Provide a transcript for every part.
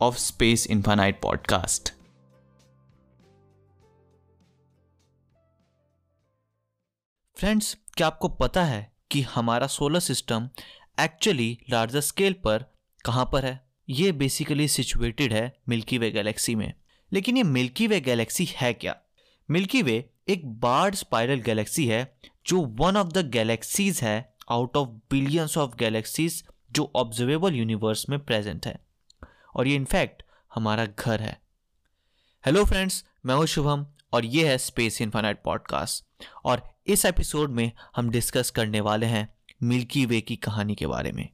of space infinite podcast friends क्या आपको पता है कि हमारा solar system actually larger scale पर कहाँ पर है? ये बेसिकली सिचुएटेड है मिल्की वे गैलेक्सी में। लेकिन ये मिल्की वे गैलेक्सी है क्या? मिल्की वे एक बार्ड स्पाइरल गैलेक्सी है जो वन ऑफ़ द गैलेक्सीज है out of billions of galaxies जो ऑब्जर्वेबल यूनिवर्स में प्रेजेंट है। और ये इनफैक्ट हमारा घर है। हेलो फ्रेंड्स मैं हूँ शुभम और ये है स्पेस इन्फानाइट पॉडकास्ट और इस एपिसोड में हम डिस्कस करने वाले हैं मिल्की वे की कहानी के बारे में।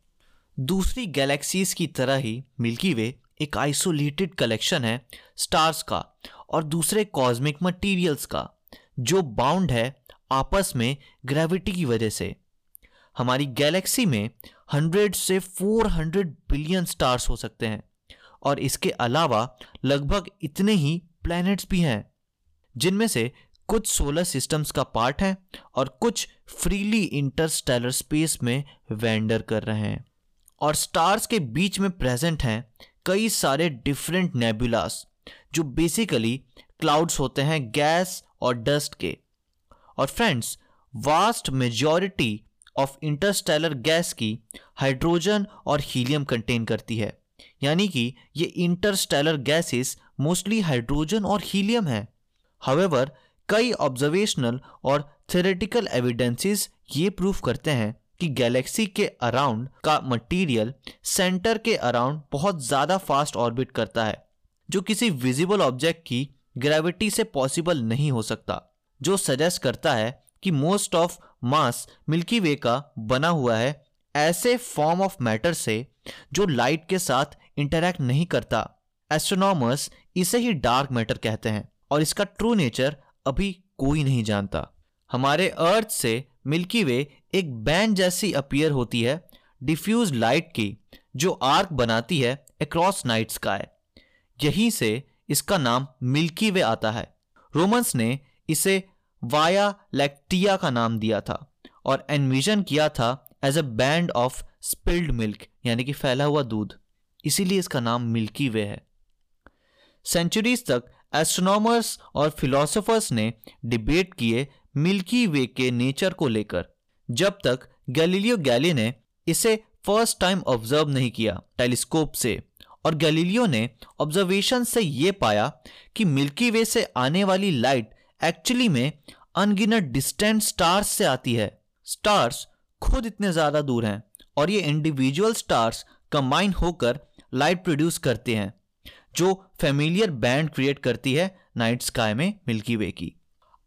दूसरी गैलेक्सीज की तरह ही मिल्की वे एक आइसोलेटेड कलेक्शन है स्टार्स का और दूसरे कॉस्मिक मटेरियल्स का, जो बाउंड है आपस में ग्रेविटी की वजह से। हमारी गैलेक्सी में हंड्रेड से फोर हंड्रेड बिलियन स्टार्स हो सकते हैं। और इसके अलावा लगभग इतने ही प्लैनेट्स भी हैं, जिनमें से कुछ सोलर सिस्टम्स का पार्ट हैं और कुछ फ्रीली इंटरस्टेलर स्पेस में वेंडर कर रहे हैं। और स्टार्स के बीच में प्रेजेंट हैं कई सारे डिफरेंट नेबुलास जो बेसिकली क्लाउड्स होते हैं गैस और डस्ट के। और friends vast majority of interstellar gas की हाइड्रोजन और हीलियम कंटेन करती है। यानी कि ये इंटरस्टेलर गैसेस मोस्टली हाइड्रोजन और हीलियम है। हावेवर कई ऑब्जर्वेशनल और थेरेटिकल एविडेंसेस ये प्रूफ करते हैं कि गैलेक्सी के अराउंड का मटेरियल सेंटर के अराउंड बहुत ज़्यादा फास्ट ऑर्बिट करता है, जो किसी विजिबल ऑब्जेक्ट की ग्रेविटी से पॉसिबल नहीं हो सकता, जो सजेस्ट करता है कि most of mass Milky Way का बना हुआ है, ऐसे फॉर्म ऑफ़ मैटर से जो लाइट के साथ इंटरैक्ट नहीं करता। एस्ट्रोनॉमर्स इसे ही डार्क मैटर कहते हैं और इसका ट्रू नेचर अभी कोई नहीं जानता। हमारे अर्थ से मिल्की वे एक बैंड जैसी अपीयर होती है डिफ्यूज लाइट की, जो आर्क बनाती है अक्रॉस नाइट स्काई यहीं से इसका नाम मिल्की वे आता है। रोमन्स ने इसे वाया लैक्टिया का नाम दिया था और एनविजन किया था as a band of spilled milk, यानी कि फैला हुआ दूध। इसीलिए इसका नाम मिल्की वे है। सेंचुरीज तक एस्ट्रोनॉमर्स और फिलोसोफर्स ने डिबेट किए मिल्की वे के नेचर को लेकर, जब तक गैलीलियो गैली ने इसे फ़र्स्ट टाइम ऑब्ज़र्व नहीं किया टेलीस्कोप से, और गैलीलियो ने ऑब्जर्वेशन से यह पाया कि मिल्की वे से आने वाली लाइट एक्चुअली में अनगिनत डिस्टेंट स्टार्स से आती है। स्टार्स खुद इतने ज़्यादा दूर हैं। और ये इंडिविजुअल स्टार्स कंबाइन होकर लाइट प्रोड्यूस करते हैं, जो फेमिलियर बैंड क्रिएट करती है नाइट स्काई में मिल्की वे की।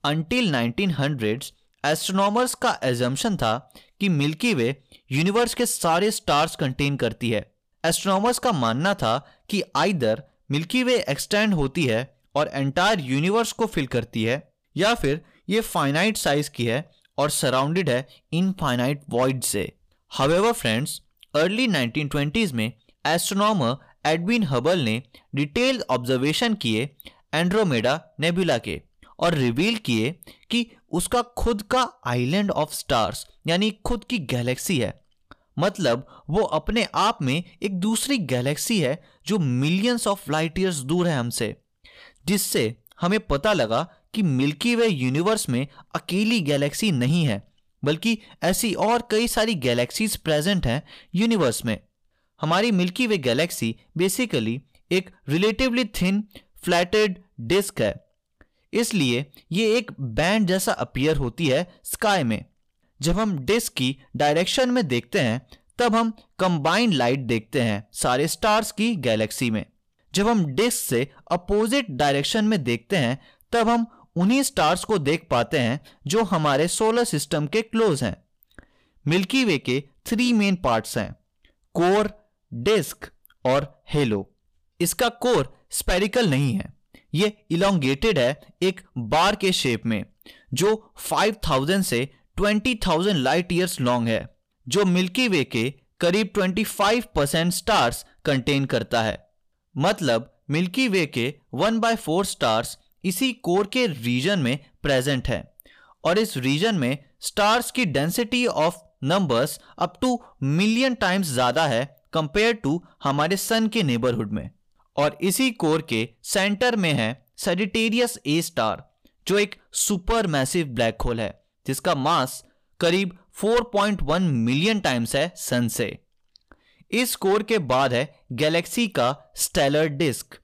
अंटिल 1900s एस्ट्रोनॉमर्स का एजम्पन था कि मिल्की वे यूनिवर्स के सारे स्टार्स कंटेन करती है। एस्ट्रोनॉमर्स का मानना था कि आइदर मिल्की वे एक्सटेंड होती है और एंटायर यूनिवर्स को फिल करती है, या फिर ये फाइनाइट साइज़ की है और सराउंडेड है इनफाइनाइट वॉइड से। हवेवर फ्रेंड्स अर्ली 1920s में एस्ट्रोनॉमर एडविन हबल ने डिटेल्ड ऑब्जर्वेशन किए एंड्रोमेडा नेबुला के और रिवील किए कि उसका खुद का आइलैंड ऑफ़ स्टार्स यानी खुद की गैलेक्सी है। मतलब वो अपने आप में एक दूसरी गैलेक्सी है जो मिलियंस ऑफ़ लाइट ईयर्स दूर है हमसे, जिससे हमें पता लगा कि मिल्की वे यूनिवर्स में अकेली गैलेक्सी नहीं है। बल्कि ऐसी और कई सारी गैलेक्सीज प्रेजेंट हैं यूनिवर्स में। हमारी मिल्की वे गैलेक्सी बेसिकली एक रिलेटिवली थिन फ्लैटेड डिस्क है। इसलिए ये एक बैंड जैसा अपीयर होती है स्काई में। जब हम डिस्क की डायरेक्शन में देखते हैं, तब हम कंबाइंड लाइट देखते हैं सारे स्टार्स की गैलेक्सी में। जब हम डिस्क से अपोजिट डायरेक्शन में देखते हैं, तब हम उन्हीं स्टार्स को देख पाते हैं जो हमारे सोलर सिस्टम के क्लोज हैं। मिल्की वे के थ्री मेन पार्ट्स हैं कोर डिस्क और हेलो इसका कोर स्पेरिकल नहीं है, ये इलोंगेटेड है एक बार के शेप में, जो 5000 से 20000 लाइट ईयर्स लॉन्ग है, जो मिल्की वे के करीब 25 परसेंट स्टार्स कंटेन करता है। मतलब मिल्की वे के वन बाय फोर स्टार्स इसी कोर के रीजन में प्रेजेंट है। और इस रीजन में स्टार्स की density of numbers up to million times ज़्यादा है कंपेयर टू हमारे सन के नेबरहुड में। और इसी कोर के सेंटर में है सेडिटेरियस ए स्टार जो एक सुपर मैसिव ब्लैक होल है, जिसका मास करीब 4.1 मिलियन टाइम्स है सन से। इस कोर के बाद है गैलेक्सी का स्टेलर डिस्क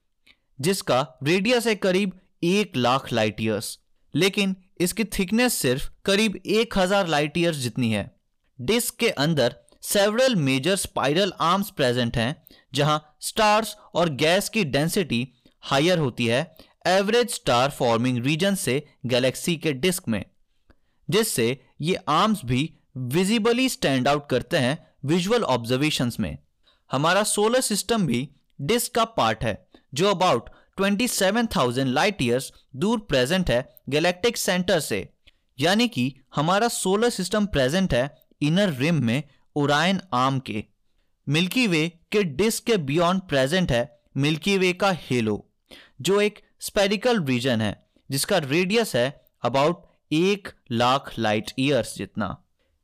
जिसका रेडियस है करीब एक लाख लाइट ईयर्स लेकिन इसकी थिकनेस सिर्फ़ करीब एक हज़ार लाइट ईयर्स जितनी है। डिस्क के अंदर several major spiral arms present हैं, जहाँ स्टार्स और गैस की डेंसिटी हायर होती है एवरेज स्टार फॉर्मिंग रीजन से गैलेक्सी के डिस्क में। जिससे ये आर्म्स भी विजिबली स्टैंड आउट करते हैं विजुअल ऑब्जर्वेशंस में। हमारा सोलर सिस्टम भी डिस्क का पार्ट है, जो अबाउट 27,000 लाइट ईयर्स दूर प्रेजेंट है गैलेक्टिक सेंटर से। यानी कि हमारा सोलर सिस्टम प्रेजेंट है इनर रिम में ओरायन आर्म के। मिल्की वे के डिस्क के बियॉन्ड प्रेजेंट है मिल्की वे का हेलो जो एक स्पेरिकल रीजन है जिसका रेडियस है अबाउट एक लाख लाइट ईयर्स जितना।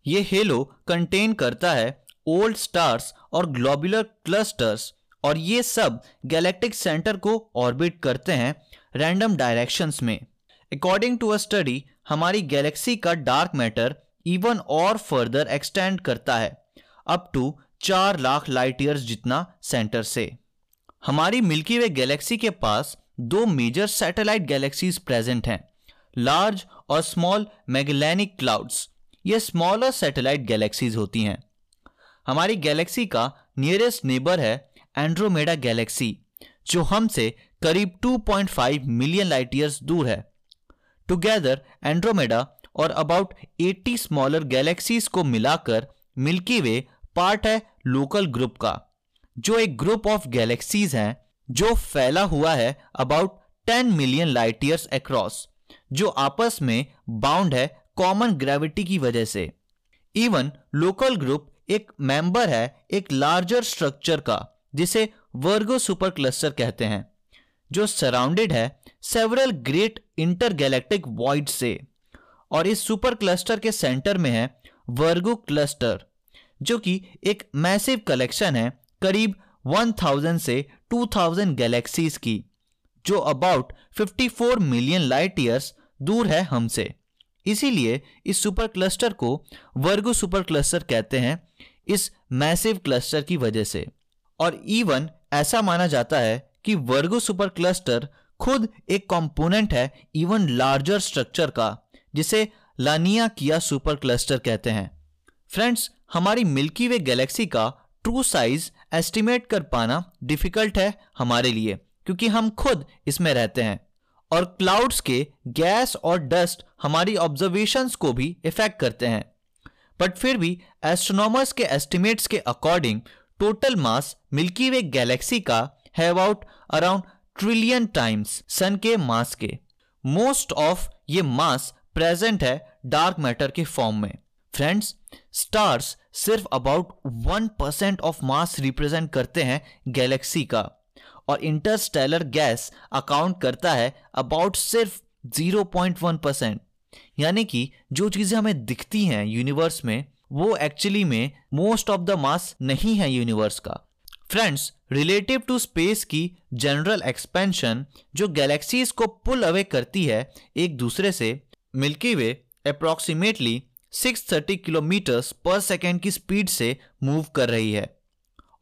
ये हेलो कंटेन करता है ओल्ड स्टार्स और ग्लोबुलर क्लस्टर्स और ये सब गैलेक्टिक सेंटर को ऑर्बिट करते हैं रैंडम डायरेक्शंस में। अकॉर्डिंग टू अ स्टडी हमारी गैलेक्सी का डार्क मैटर इवन और फर्दर एक्सटेंड करता है अप टू चार लाख लाइट ईयर्स जितना सेंटर से। हमारी मिल्की वे गैलेक्सी के पास दो मेजर सैटेलाइट गैलेक्सीज प्रेजेंट हैं लार्ज और स्मॉल मैगलैनिक क्लाउड्स ये स्मॉलर सैटेलाइट गैलेक्सीज होती हैं। हमारी गैलेक्सी का नियरेस्ट नेबर है एंड्रोमेडा गैलेक्सी जो हमसे करीब 2.5 मिलियन लाइट ईयर्स दूर है। टुगेदर एंड्रोमेडा और अबाउट 80 स्मॉलर गैलेक्सीज को मिलाकर मिल्की वे पार्ट है लोकल ग्रुप का, जो एक ग्रुप ऑफ़ गैलेक्सीज हैं, जो फैला हुआ है about 10 million light years across जो आपस में बाउंड है कॉमन ग्रेविटी की वजह से। इवन लोकल ग्रुप एक मेंबर है एक लार्जर स्ट्रक्चर का। जिसे वर्गो सुपर क्लस्टर कहते हैं, जो सराउंडेड है सेवरल ग्रेट इंटरगैलेक्टिक वॉइड से। और इस सुपर क्लस्टर के सेंटर में है वर्गो क्लस्टर, जो कि एक मैसिव कलेक्शन है करीब 1000 से 2000 गैलेक्सीज की, जो अबाउट 54 मिलियन लाइट ईयर्स दूर है हमसे। इसीलिए इस सुपर क्लस्टर को वर्गो सुपर क्लस्टर कहते हैं, इस मैसिव क्लस्टर की वजह से। और इवन ऐसा माना जाता है कि वर्गो सुपर क्लस्टर खुद एक कंपोनेंट है इवन लार्जर स्ट्रक्चर का, जिसे लानिया किया सुपर क्लस्टर कहते हैं। फ्रेंड्स हमारी मिल्की वे गैलेक्सी का ट्रू साइज़ एस्टिमेट कर पाना डिफ़िकल्ट है हमारे लिए, क्योंकि हम खुद इसमें रहते हैं। और क्लाउड्स के गैस और डस्ट हमारी ऑब्जर्वेशंस को भी इफ़ेक्ट करते हैं। बट फिर भी एस्ट्रोनॉमर्स के एस्टिमेट्स के according total mass milky way galaxy का है about around trillion times sun के मास के। मोस्ट ऑफ़ ये मास प्रेजेंट है डार्क मैटर के फॉर्म में। फ्रेंड्स स्टार्स सिर्फ़ about one percent of mass represent करते हैं गैलेक्सी का। और इंटरस्टेलर गैस अकाउंट करता है अबाउट सिर्फ़ 0.1 परसेंट यानी कि जो चीज़ें हमें दिखती हैं यूनिवर्स में वो एक्चुअली में मोस्ट ऑफ़ द मास नहीं है यूनिवर्स का। फ्रेंड्स रिलेटिव टू स्पेस की जनरल एक्सपेंशन जो गैलेक्सीज को पुल अवे करती है एक दूसरे से मिल्की वे अप्रोक्सीमेटली 630 किलोमीटर्स पर सेकेंड की स्पीड से मूव कर रही है।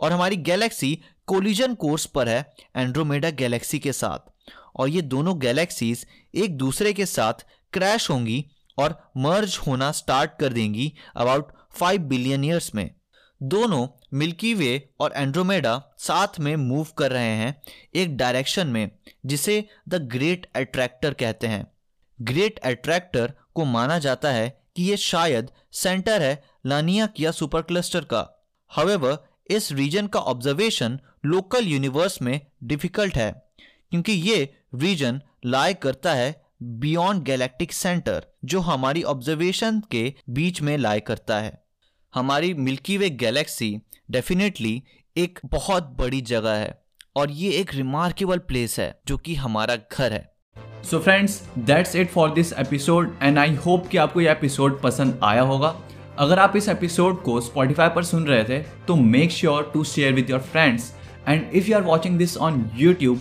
और हमारी गैलेक्सी कोलिजन कोर्स पर है एंड्रोमेडा गैलेक्सी के साथ। और ये दोनों गैलेक्सीज एक दूसरे के साथ क्रैश होंगी और मर्ज होना स्टार्ट कर देंगी अबाउट फाइव बिलियन ईयर्स में। दोनों मिल्की वे और एंड्रोमेडा साथ में मूव कर रहे हैं एक डायरेक्शन में, जिसे द ग्रेट अट्रैक्टर कहते हैं। ग्रेट अट्रैक्टर को माना जाता है कि ये शायद सेंटर है लानिया किया सुपर क्लस्टर का। हवेवर इस रीजन का ऑब्जर्वेशन लोकल यूनिवर्स में डिफ़िकल्ट है, क्योंकि ये रीजन लाई करता है बियॉन्ड गैलेक्टिक सेंटर, जो हमारी ऑब्जर्वेशन के बीच में लाए करता है। हमारी मिल्की वे गैलेक्सी डेफिनेटली एक बहुत बड़ी जगह है, और ये एक रिमार्केबल प्लेस है, जो कि हमारा घर है। So friends that's it for this episode and I hope कि आपको यह एपिसोड पसंद आया होगा। अगर आप इस एपिसोड को स्पॉटिफाई पर सुन रहे थे तो make sure to share with your friends and if you are watching this on YouTube